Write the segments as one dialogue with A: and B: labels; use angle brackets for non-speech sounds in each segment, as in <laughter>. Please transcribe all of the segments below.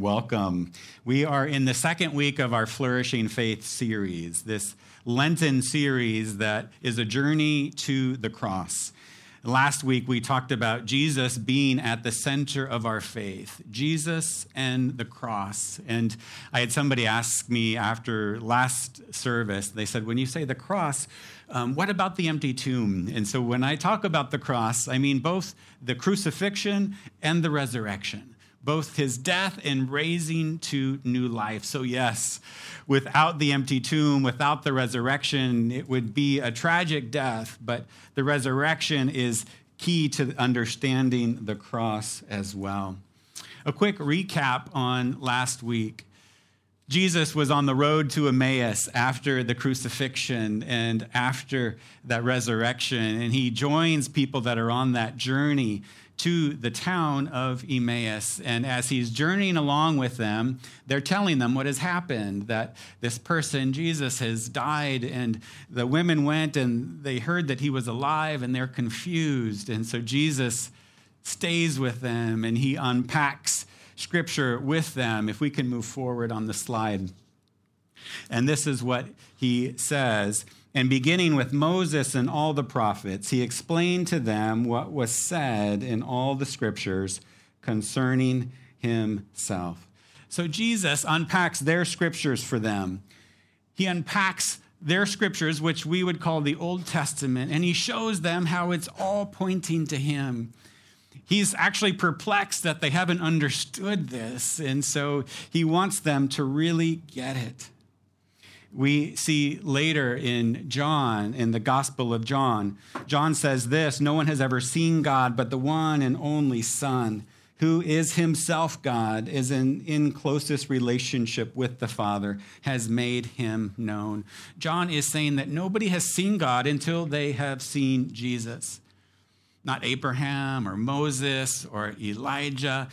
A: Welcome. We are in the second week of our Flourishing Faith series, this Lenten series that is a journey to the cross. Last week, we talked about Jesus being at the center of our faith, Jesus and the cross. And I had somebody ask me after last service, they said, When you say the cross, um, what about the empty tomb? And so when I talk about the cross, I mean both the crucifixion and the resurrection both his death and raising to new life. So, yes, without the empty tomb, without the resurrection, it would be a tragic death, but the resurrection is key to understanding the cross as well. A quick recap on last week. Jesus was on the road to Emmaus after the crucifixion and after that resurrection, and he joins people that are on that journey to the town of Emmaus. And as he's journeying along with them, they're telling them what has happened that this person, Jesus, has died. And the women went and they heard that he was alive and they're confused. And so Jesus stays with them and he unpacks scripture with them. If we can move forward on the slide. And this is what he says. And beginning with Moses and all the prophets, he explained to them what was said in all the scriptures concerning himself. So Jesus unpacks their scriptures for them. He unpacks their scriptures, which we would call the Old Testament, and he shows them how it's all pointing to him. He's actually perplexed that they haven't understood this, and so he wants them to really get it we see later in John, in the Gospel of John, John says this No one has ever seen God, but the one and only Son, who is himself God, is in, in closest relationship with the Father, has made him known. John is saying that nobody has seen God until they have seen Jesus. Not Abraham or Moses or Elijah.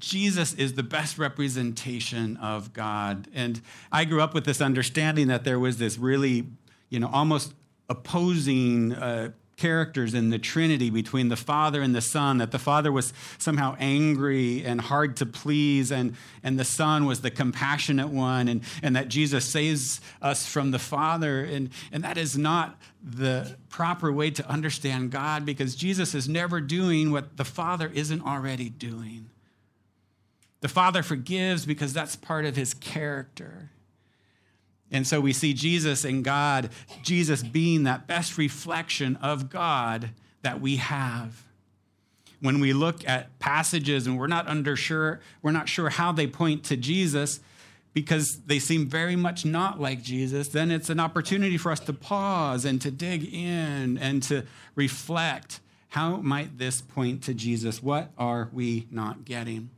A: Jesus is the best representation of God. And I grew up with this understanding that there was this really, you know, almost opposing uh, characters in the Trinity between the Father and the Son, that the Father was somehow angry and hard to please, and, and the Son was the compassionate one, and, and that Jesus saves us from the Father. And, and that is not the proper way to understand God because Jesus is never doing what the Father isn't already doing. The Father forgives because that's part of his character. And so we see Jesus and God, Jesus being that best reflection of God that we have. When we look at passages and we're not under sure, we're not sure how they point to Jesus because they seem very much not like Jesus, then it's an opportunity for us to pause and to dig in and to reflect. How might this point to Jesus? What are we not getting?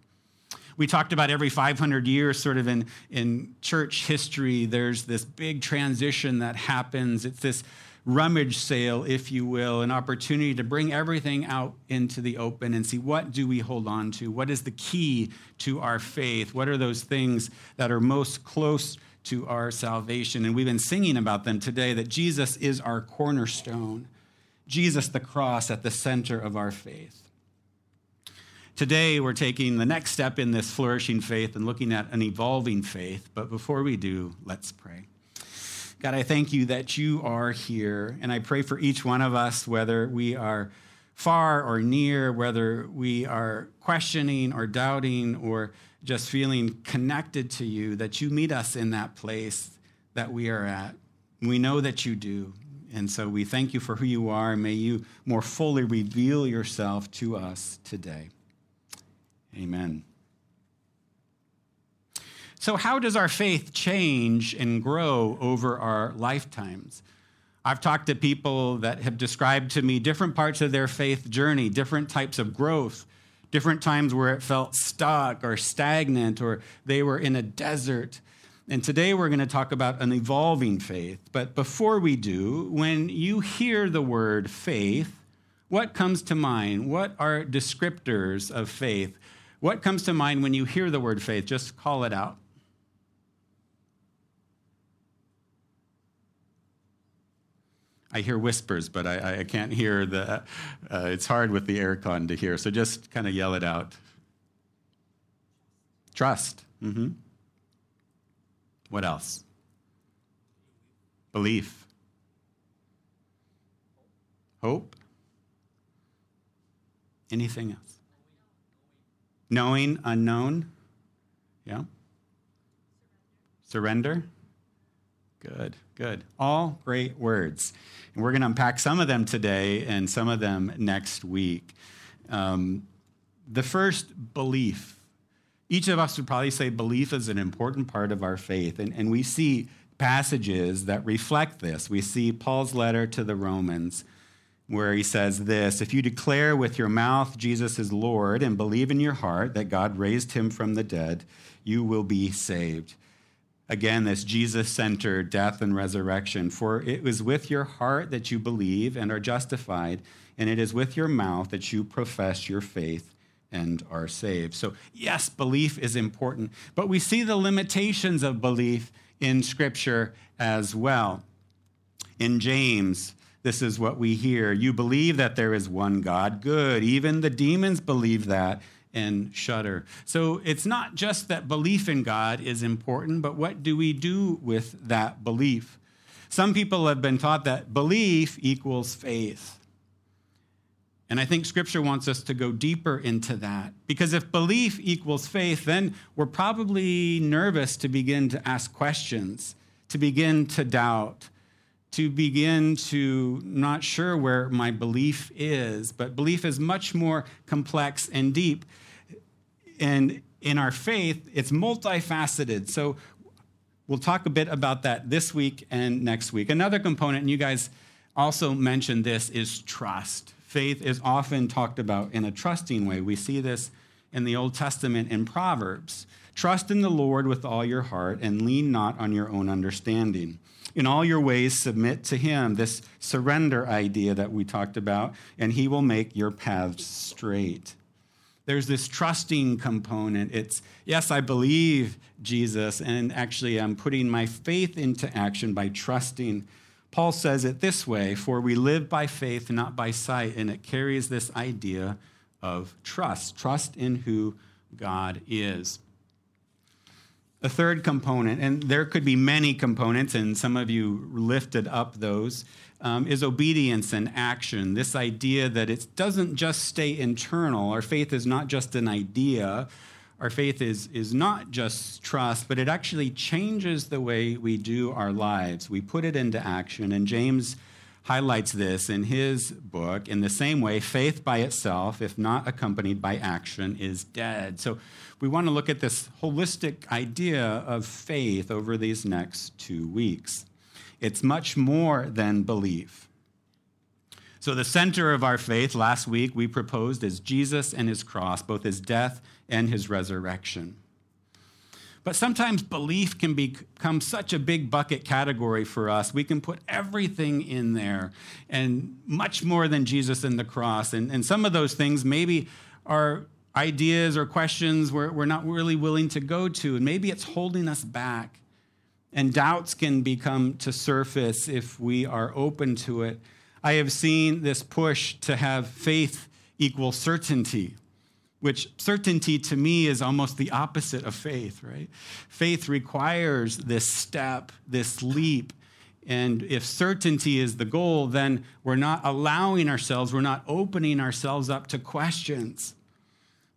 A: We talked about every 500 years, sort of in, in church history, there's this big transition that happens. It's this rummage sale, if you will, an opportunity to bring everything out into the open and see what do we hold on to? What is the key to our faith? What are those things that are most close to our salvation? And we've been singing about them today that Jesus is our cornerstone, Jesus the cross at the center of our faith. Today, we're taking the next step in this flourishing faith and looking at an evolving faith. But before we do, let's pray. God, I thank you that you are here. And I pray for each one of us, whether we are far or near, whether we are questioning or doubting or just feeling connected to you, that you meet us in that place that we are at. We know that you do. And so we thank you for who you are. May you more fully reveal yourself to us today. Amen. So, how does our faith change and grow over our lifetimes? I've talked to people that have described to me different parts of their faith journey, different types of growth, different times where it felt stuck or stagnant or they were in a desert. And today we're going to talk about an evolving faith. But before we do, when you hear the word faith, what comes to mind? What are descriptors of faith? What comes to mind when you hear the word faith? Just call it out. I hear whispers, but I, I can't hear the. Uh, it's hard with the aircon to hear, so just kind of yell it out. Trust. Mm-hmm. What else? Belief. Hope. Anything else? Knowing, unknown. Yeah. Surrender. Good, good. All great words. And we're going to unpack some of them today and some of them next week. Um, the first, belief. Each of us would probably say belief is an important part of our faith. And, and we see passages that reflect this. We see Paul's letter to the Romans where he says this If you declare with your mouth Jesus is Lord and believe in your heart that God raised him from the dead, you will be saved. Again, this Jesus centered death and resurrection. For it was with your heart that you believe and are justified, and it is with your mouth that you profess your faith and are saved. So, yes, belief is important, but we see the limitations of belief in Scripture as well. In James, this is what we hear. You believe that there is one God. Good. Even the demons believe that and shudder. So it's not just that belief in God is important, but what do we do with that belief? Some people have been taught that belief equals faith. And I think scripture wants us to go deeper into that. Because if belief equals faith, then we're probably nervous to begin to ask questions, to begin to doubt, to begin to not sure where my belief is. But belief is much more complex and deep. And in our faith, it's multifaceted. So we'll talk a bit about that this week and next week. Another component, and you guys also mentioned this, is trust faith is often talked about in a trusting way. We see this in the Old Testament in Proverbs. Trust in the Lord with all your heart and lean not on your own understanding. In all your ways, submit to him, this surrender idea that we talked about, and he will make your paths straight. There's this trusting component. It's, yes, I believe Jesus, and actually I'm putting my faith into action by trusting Paul says it this way For we live by faith, not by sight. And it carries this idea of trust trust in who God is. A third component, and there could be many components, and some of you lifted up those, um, is obedience and action. This idea that it doesn't just stay internal. Our faith is not just an idea, our faith is, is not just trust, but it actually changes the way we do our lives. We put it into action. And James highlights this in his book. In the same way, faith by itself, if not accompanied by action, is dead. So we want to look at this holistic idea of faith over these next two weeks. It's much more than belief. So, the center of our faith last week we proposed is Jesus and his cross, both his death and his resurrection. But sometimes belief can become such a big bucket category for us. We can put everything in there and much more than Jesus and the cross. And, and some of those things maybe are ideas or questions we're, we're not really willing to go to. And maybe it's holding us back. And doubts can become to surface if we are open to it. I have seen this push to have faith equal certainty which certainty to me is almost the opposite of faith, right? Faith requires this step, this leap. And if certainty is the goal, then we're not allowing ourselves, we're not opening ourselves up to questions.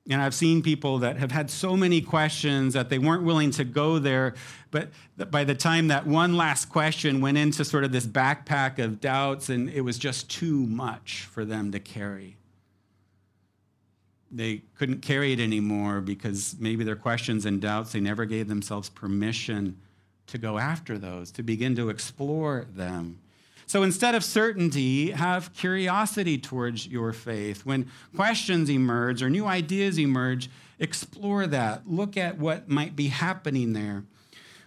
A: And I've seen people that have had so many questions that they weren't willing to go there. But by the time that one last question went into sort of this backpack of doubts, and it was just too much for them to carry they couldn't carry it anymore because maybe their questions and doubts, they never gave themselves permission to go after those, to begin to explore them. So instead of certainty, have curiosity towards your faith. When questions emerge or new ideas emerge, explore that. Look at what might be happening there.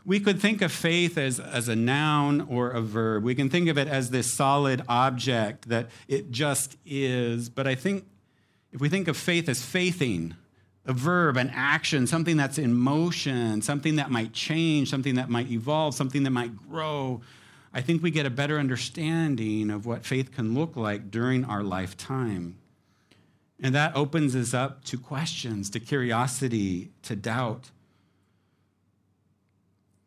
A: We could think of faith as, as a noun or a verb. We can think of it as this solid object that it just is. But I think if we think of faith as faithing, a verb, an action, something that's in motion, something that might change, something that might evolve, something that might grow, I think we get a better understanding of what faith can look like during our lifetime. And that opens us up to questions, to curiosity, to doubt.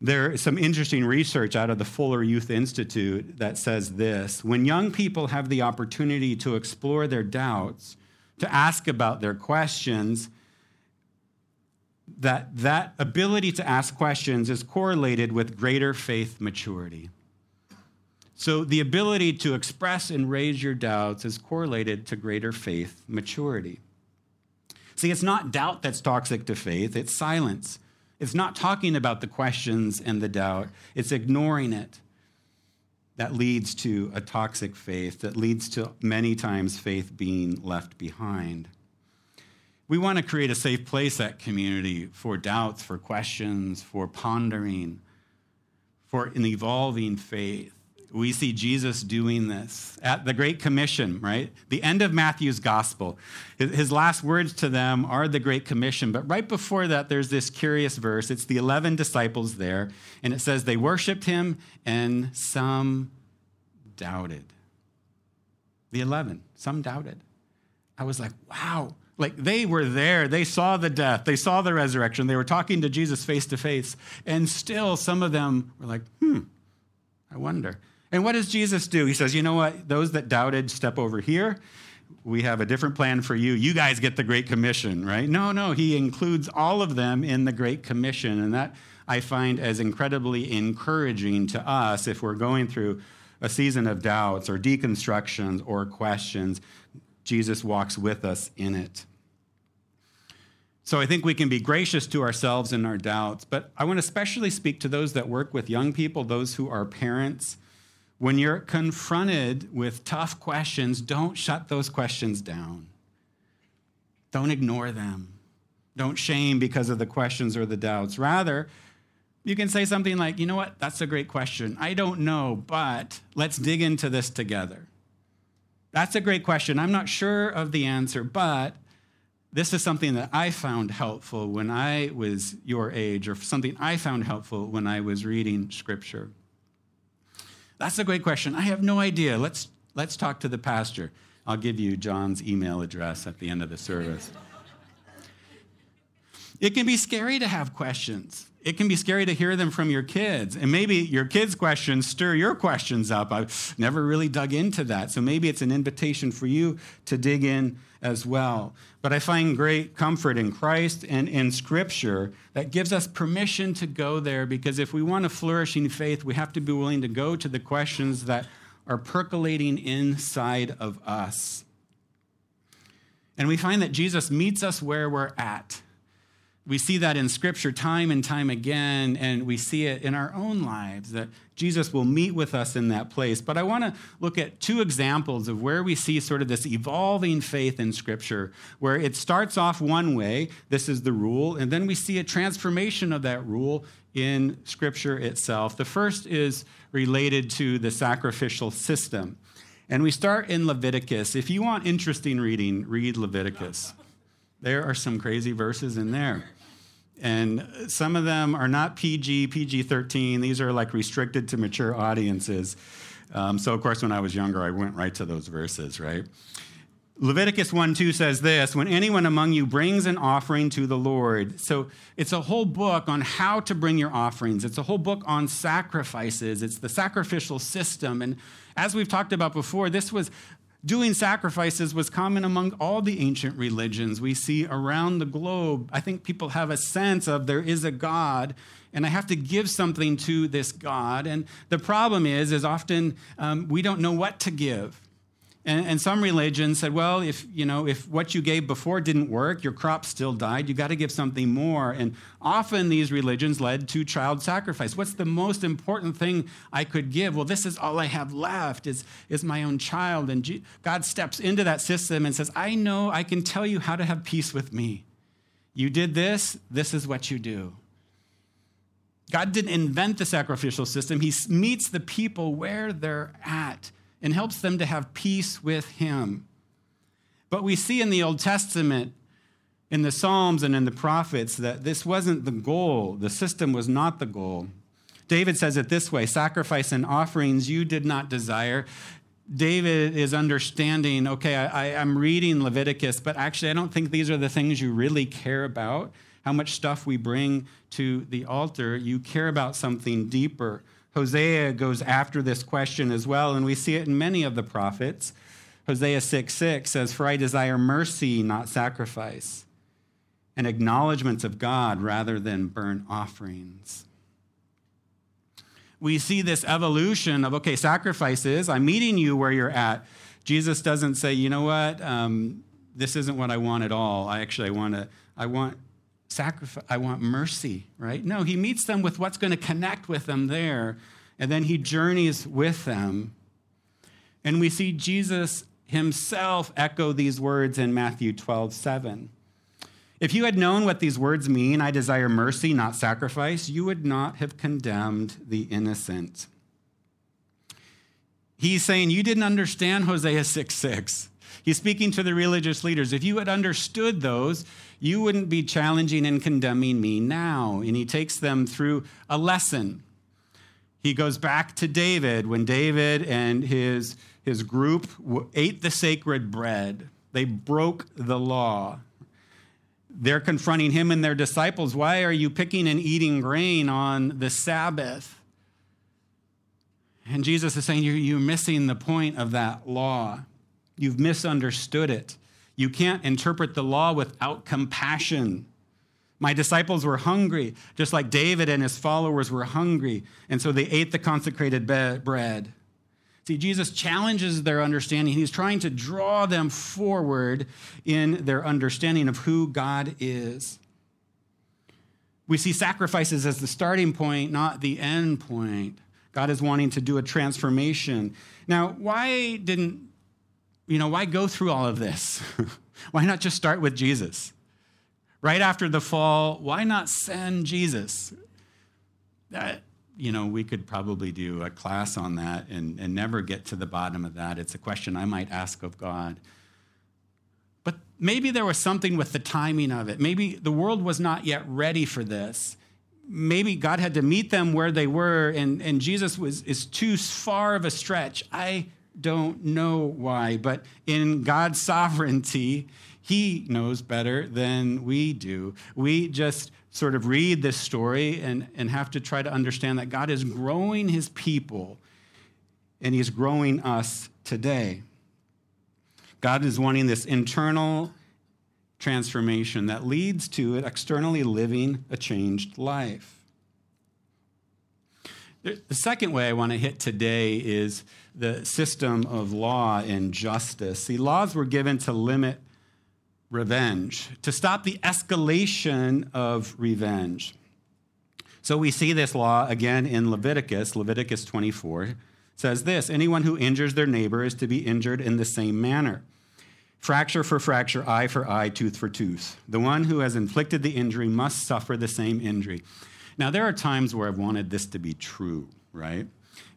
A: There's some interesting research out of the Fuller Youth Institute that says this when young people have the opportunity to explore their doubts, to ask about their questions, that that ability to ask questions is correlated with greater faith maturity. So the ability to express and raise your doubts is correlated to greater faith maturity. See, it's not doubt that's toxic to faith, it's silence. It's not talking about the questions and the doubt, it's ignoring it. That leads to a toxic faith, that leads to many times faith being left behind. We want to create a safe place at community for doubts, for questions, for pondering, for an evolving faith we see Jesus doing this at the Great Commission, right? The end of Matthew's gospel. His last words to them are the Great Commission. But right before that, there's this curious verse. It's the 11 disciples there, and it says, They worshiped him, and some doubted. The 11, some doubted. I was like, wow. Like they were there. They saw the death. They saw the resurrection. They were talking to Jesus face to face. And still, some of them were like, hmm, I wonder. And what does Jesus do? He says, You know what? Those that doubted, step over here. We have a different plan for you. You guys get the Great Commission, right? No, no, he includes all of them in the Great Commission. And that I find as incredibly encouraging to us if we're going through a season of doubts or deconstructions or questions. Jesus walks with us in it. So I think we can be gracious to ourselves in our doubts, but I want to especially speak to those that work with young people, those who are parents when you're confronted with tough questions, don't shut those questions down. Don't ignore them. Don't shame because of the questions or the doubts. Rather, you can say something like, you know what, that's a great question. I don't know, but let's dig into this together. That's a great question. I'm not sure of the answer, but this is something that I found helpful when I was your age, or something I found helpful when I was reading scripture. That's a great question. I have no idea. Let's, let's talk to the pastor. I'll give you John's email address at the end of the service. it can be scary to have questions. It can be scary to hear them from your kids. And maybe your kids' questions stir your questions up. I've never really dug into that. So maybe it's an invitation for you to dig in as well. But I find great comfort in Christ and in Scripture that gives us permission to go there because if we want a flourishing faith, we have to be willing to go to the questions that are percolating inside of us. And we find that Jesus meets us where we're at. We see that in Scripture time and time again, and we see it in our own lives that Jesus will meet with us in that place. But I want to look at two examples of where we see sort of this evolving faith in Scripture, where it starts off one way, this is the rule, and then we see a transformation of that rule in Scripture itself. The first is related to the sacrificial system. And we start in Leviticus. If you want interesting reading, read Leviticus. There are some crazy verses in there. And some of them are not PG, PG 13. These are like restricted to mature audiences. Um, so, of course, when I was younger, I went right to those verses, right? Leviticus 1 2 says this When anyone among you brings an offering to the Lord. So it's a whole book on how to bring your offerings. It's a whole book on sacrifices. It's the sacrificial system. And as we've talked about before, this was Doing sacrifices was common among all the ancient religions we see around the globe. I think people have a sense of there is a God, and I have to give something to this God. And the problem is, is often um, we don't know what to give. And, and, some religions said, well, if you know, if what you gave before didn't work, your crop still died. You got to give something more. And often these religions led to child sacrifice. What's the most important thing I could give? Well, this is all I have left is, is my own child. And God steps into that system and says, I know I can tell you how to have peace with me. You did this, this is what you do. God didn't invent the sacrificial system. He meets the people where they're at and helps them to have peace with Him. But we see in the Old Testament, in the Psalms and in the prophets, that this wasn't the goal. The system was not the goal. David says it this way sacrifice and offerings you did not desire. David is understanding, okay, I, am reading Leviticus, but actually, I don't think these are the things you really care about. how much stuff we bring to the altar. You care about something deeper. Hosea goes after this question as well, and we see it in many of the prophets. Hosea 6 6 says, For I desire mercy, not sacrifice, and acknowledgments of God rather than burnt offerings. We see this evolution of, okay, sacrifices, I'm meeting you where you're at. Jesus doesn't say, you know what, um, this isn't what I want at all. I actually I want to, I want sacrifice, I want mercy, right? No, he meets them with what's going to connect with them there, and then he journeys with them. And we see Jesus himself echo these words in Matthew 12, 7. If you had known what these words mean, I desire mercy, not sacrifice, you would not have condemned the innocent. He's saying, You didn't understand Hosea 6 6. He's speaking to the religious leaders. If you had understood those, you wouldn't be challenging and condemning me now. And he takes them through a lesson. He goes back to David when David and his, his group ate the sacred bread, they broke the law. They're confronting him and their disciples. Why are you picking and eating grain on the Sabbath? And Jesus is saying, You're missing the point of that law. You've misunderstood it. You can't interpret the law without compassion. My disciples were hungry, just like David and his followers were hungry, and so they ate the consecrated bread. See, Jesus challenges their understanding. He's trying to draw them forward in their understanding of who God is. We see sacrifices as the starting point, not the end point. God is wanting to do a transformation. Now, why didn't you know, why go through all of this? <laughs> why not just start with Jesus? Right after the fall, why not send Jesus? That, you know, we could probably do a class on that and, and never get to the bottom of that. It's a question I might ask of God. But maybe there was something with the timing of it. Maybe the world was not yet ready for this. Maybe God had to meet them where they were, and, and Jesus was is too far of a stretch. I don't know why, but in God's sovereignty, He knows better than we do. We just sort of read this story and, and have to try to understand that God is growing His people and He's growing us today. God is wanting this internal transformation that leads to it externally living a changed life. The second way I want to hit today is the system of law and justice. See, laws were given to limit revenge, to stop the escalation of revenge. So we see this law again in Leviticus, Leviticus 24 says this anyone who injures their neighbor is to be injured in the same manner. Fracture for fracture, eye for eye, tooth for tooth. The one who has inflicted the injury must suffer the same injury. Now, there are times where I've wanted this to be true, right?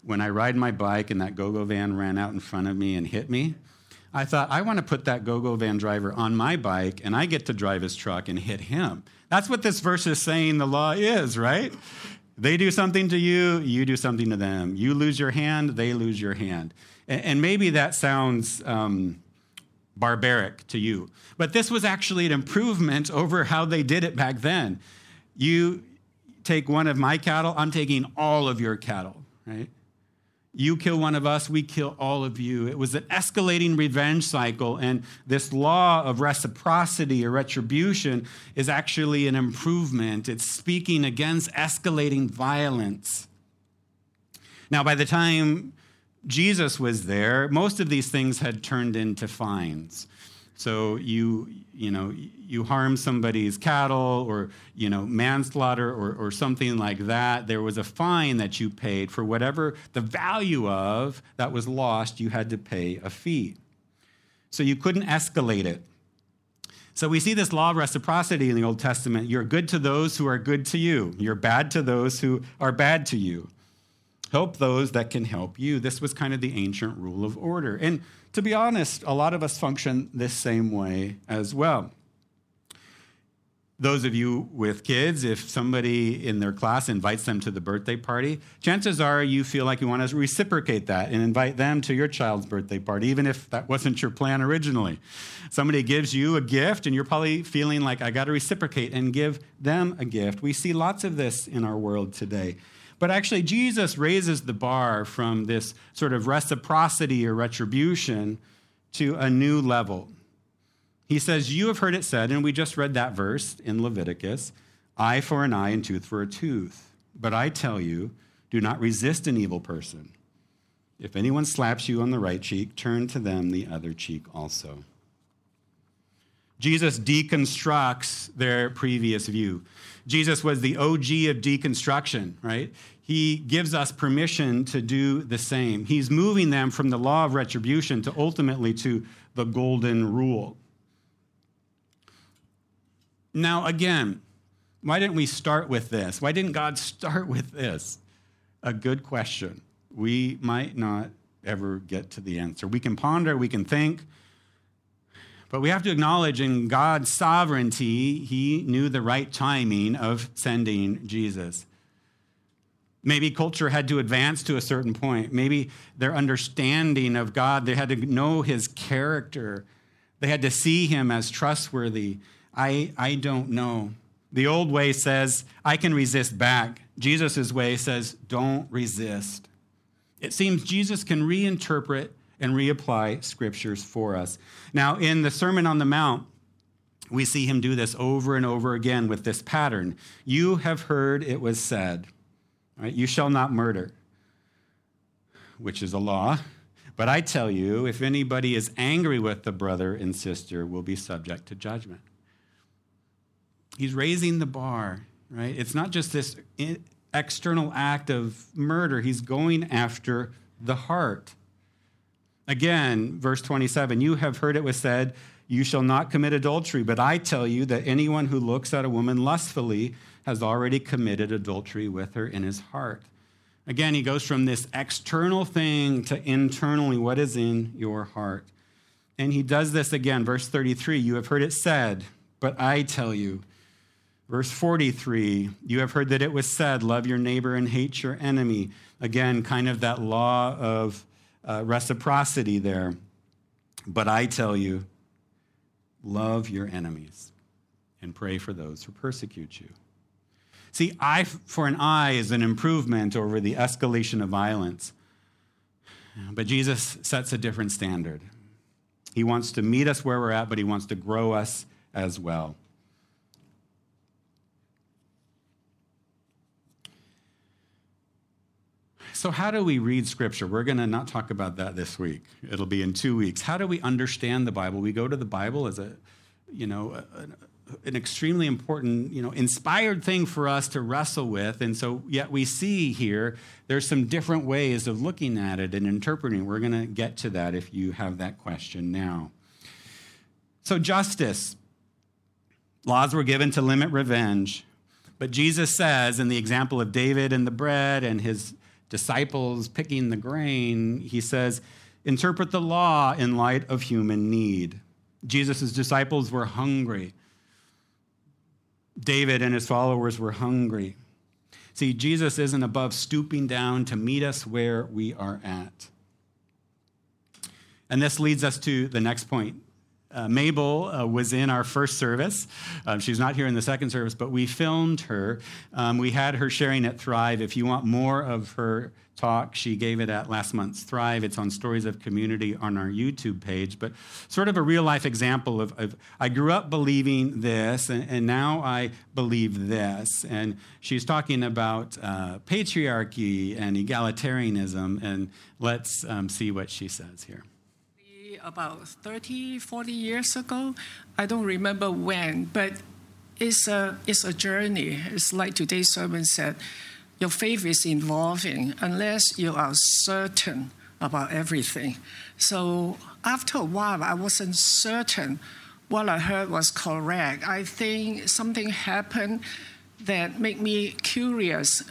A: When I ride my bike and that GoGoVan ran out in front of me and hit me, I thought, I want to put that GoGoVan driver on my bike and I get to drive his truck and hit him. That's what this verse is saying the law is, right? They do something to you, you do something to them. You lose your hand, they lose your hand. And maybe that sounds um, barbaric to you, but this was actually an improvement over how they did it back then. You, take one of my cattle, I'm taking all of your cattle, right? You kill one of us, we kill all of you. It was an escalating revenge cycle, and this law of reciprocity or retribution is actually an improvement. It's speaking against escalating violence. Now, by the time Jesus was there, most of these things had turned into fines. So you, you know, you harm somebody's cattle or, you know, manslaughter or, or something like that. There was a fine that you paid for whatever the value of that was lost, you had to pay a fee. So you couldn't escalate it. So we see this law of reciprocity in the Old Testament. You're good to those who are good to you. You're bad to those who are bad to you. Help those that can help you. This was kind of the ancient rule of order. And to be honest, a lot of us function this same way as well. those of you with kids, if somebody in their class invites them to the birthday party, chances are you feel like you want to reciprocate that and invite them to your child's birthday party, even if that wasn't your plan originally. Somebody gives you a gift, and you're probably feeling like, I got to reciprocate and give them a gift. We see lots of this in our world today. But actually, Jesus raises the bar from this sort of reciprocity or retribution to a new level. He says, You have heard it said, and we just read that verse in Leviticus eye for an eye and tooth for a tooth. But I tell you, do not resist an evil person. If anyone slaps you on the right cheek, turn to them the other cheek also. Jesus deconstructs their previous view. Jesus was the OG of deconstruction, right? He gives us permission to do the same. He's moving them from the law of retribution to ultimately to the golden rule. Now, again, why didn't we start with this? Why didn't God start with this? A good question. We might not ever get to the answer. We can ponder, we can think, but we have to acknowledge in God's sovereignty, He knew the right timing of sending Jesus. Maybe culture had to advance to a certain point. Maybe their understanding of God, they had to know His character, they had to see Him as trustworthy I, I don't know. The old way says, I can resist back. Jesus' way says, don't resist. It seems Jesus can reinterpret and reapply scriptures for us. Now, in the Sermon on the Mount, we see him do this over and over again with this pattern. You have heard it was said, right? You shall not murder, which is a law. But I tell you, if anybody is angry with the brother and sister, will be subject to judgment. He's raising the bar, right? It's not just this external act of murder, he's going after the heart. Again, verse 27 You have heard it was said, You shall not commit adultery, but I tell you that anyone who looks at a woman lustfully has already committed adultery with her in his heart. Again, he goes from this external thing to internally what is in your heart. And he does this again, verse 33 You have heard it said, but I tell you. Verse 43, you have heard that it was said, Love your neighbor and hate your enemy. Again, kind of that law of uh, reciprocity there. But I tell you, love your enemies and pray for those who persecute you. See, eye for an eye is an improvement over the escalation of violence. But Jesus sets a different standard. He wants to meet us where we're at, but he wants to grow us as well. So, how do we read Scripture? We're going to not talk about that this week. It'll be in two weeks. How do we understand the Bible? We go to the Bible as a, you know, a, an extremely important, you know, inspired thing for us to wrestle with. And so, yet we see here there's some different ways of looking at it and interpreting. We're going to get to that if you have that question now. So, justice. Laws were given to limit revenge. But Jesus says, in the example of David and the bread and his disciples picking the grain, he says, interpret the law in light of human need. Jesus' disciples were hungry. David and his followers were hungry. See, Jesus isn't above stooping down to meet us where we are at. And this leads us to the next point uh, Mabel uh, was in our first service. Um, she's not here in the second service, but we filmed her. Um, we had her sharing at Thrive. If you want more of her talk, she gave it at last month's Thrive. It's on Stories of Community on our YouTube page. But sort of a real life example of, of I grew up believing this, and, and, now I believe this. And she's talking about uh, patriarchy and egalitarianism. And let's um, see what she says here
B: about 30, 40 years ago. I don't remember when, but it's a, it's a journey. It's like today's sermon said your faith is evolving unless you are certain about everything. So after a while, I wasn't certain what I heard was correct. I think something happened that made me curious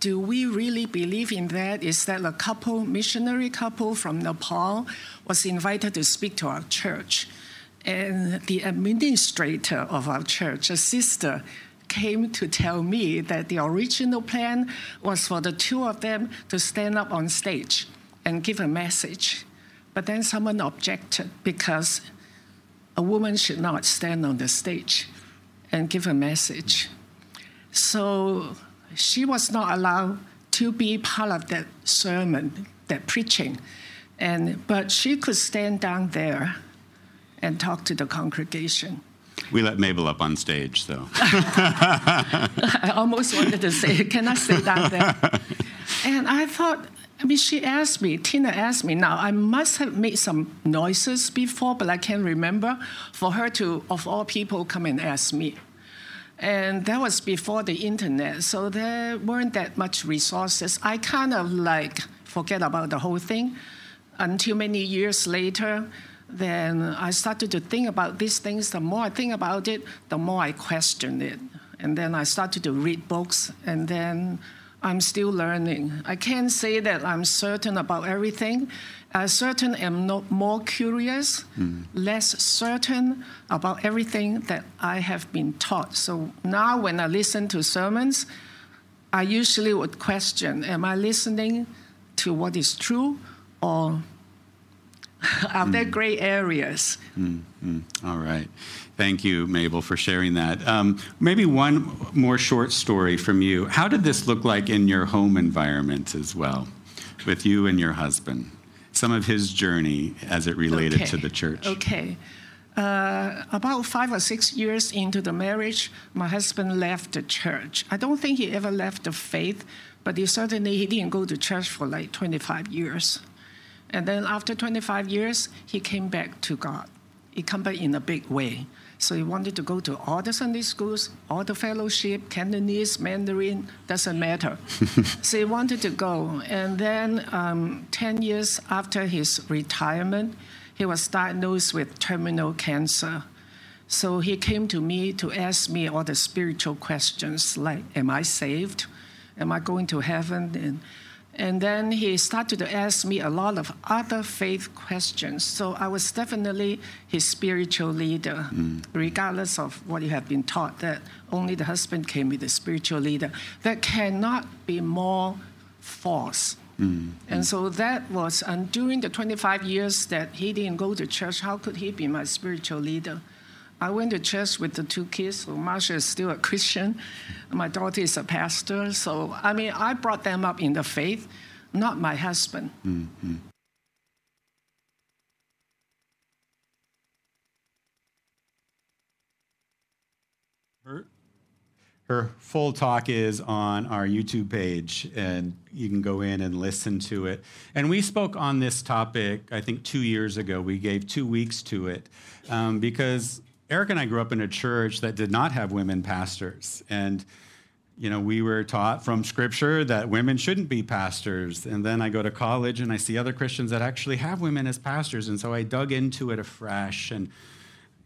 B: do we really believe in that? Is that a couple, missionary couple from Nepal, was invited to speak to our church? And the administrator of our church, a sister, came to tell me that the original plan was for the two of them to stand up on stage and give a message. But then someone objected because a woman should not stand on the stage and give a message. So she was not allowed to be part of that sermon, that preaching. And, but she could stand down there and talk to the congregation.
A: We let Mabel up on stage, so. <laughs>
B: I almost wanted to say, can I sit down there? <laughs> And I thought, I mean, she asked me, Tina asked me, now I must have made some noises before, but I can't remember, for her to, of all people, come and ask me. And that was before the internet, so there weren't that much resources. I kind of like forget about the whole thing until many years later. Then I started to think about these things. The more I think about it, the more I question it. And then I started to read books, and then I'm still learning. I can't say that I'm certain about everything. I certain am not more curious, mm. less certain about everything that I have been taught. So now when I listen to sermons, I usually would question, am I listening to what is true or <laughs> are mm. there gray areas?
A: Mm, All right. Thank you, Mabel, for sharing that. Um, maybe one more short story from you. How did this look like in your home environment as well, with you and your husband? Some of his journey as it related
B: okay.
A: to the church.
B: Okay. Uh, about five or six years into the marriage, my husband left the church. I don't think he ever left the faith, but he certainly he didn't go to church for like 25 years. And then after 25 years, he came back to God. He came back in a big way. So he wanted to go to all the Sunday schools, all the fellowship, Cantonese, Mandarin, doesn't matter. <laughs> so he wanted to go. And then um, 10 years after his retirement, he was diagnosed with terminal cancer. So he came to me to ask me all the spiritual questions like, Am I saved? Am I going to heaven? And and then he started to ask me a lot of other faith questions. So I was definitely his spiritual leader, mm. regardless of what you have been taught, that only the husband can be the spiritual leader. That cannot be more false. Mm. And so that was, and during the 25 years that he didn't go to church, how could he be my spiritual leader? I went to church with the two kids. So Marsha is still a Christian. My daughter is a pastor. So, I mean, I brought them up in the faith, not my husband. Mm-hmm.
A: Her, full talk is on our YouTube page, and you can go in and listen to it. And we spoke on this topic, I think, two years ago. We gave two weeks to it um, because Eric and I grew up in a church that did not have women pastors. And, you know, we were taught from scripture that women shouldn't be pastors. And then I go to college and I see other Christians that actually have women as pastors. And so I dug into it afresh and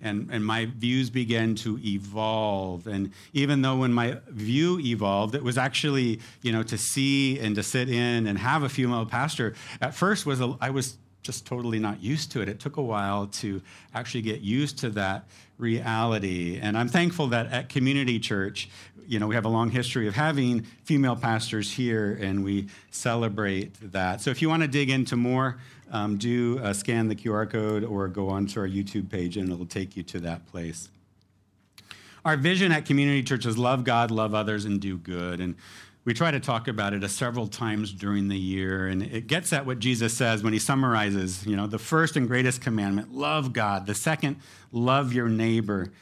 A: and, and my views began to evolve. And even though when my view evolved, it was actually, you know, to see and to sit in and have a female pastor, at first was a, I was just totally not used to it. It took a while to actually get used to that reality. And I'm thankful that at Community Church, you know, we have a long history of having female pastors here, and we celebrate that. So if you want to dig into more, um, do uh, scan the QR code or go onto our YouTube page, and it'll take you to that place. Our vision at Community Church is love God, love others, and do good. And we try to talk about it several times during the year, and it gets at what Jesus says when he summarizes, you know, the first and greatest commandment, love God. The second, love your neighbor.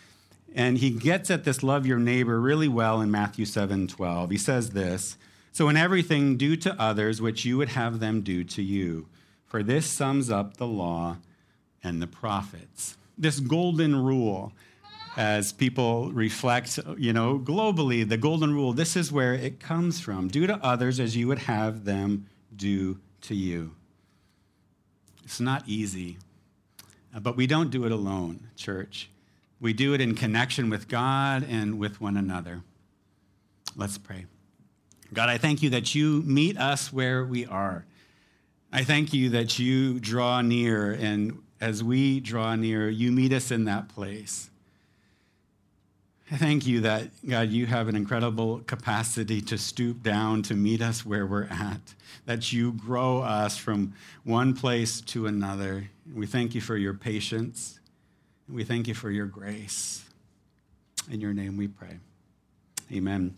A: And he gets at this love your neighbor really well in Matthew 7 12. He says this So, in everything, do to others what you would have them do to you, for this sums up the law and the prophets. This golden rule as people reflect, you know, globally, the golden rule, this is where it comes from. Do to others as you would have them do to you. It's not easy, uh, but we don't do it alone, church. We do it in connection with God and with one another. Let's pray. God, I thank you that you meet us where we are. I thank you that you draw near and as we draw near, you meet us in that place. Thank you that, God, you have an incredible capacity to stoop down to meet us where we're at, that you grow us from one place to another. We thank you for your patience. We thank you for your grace. In your name we pray. Amen.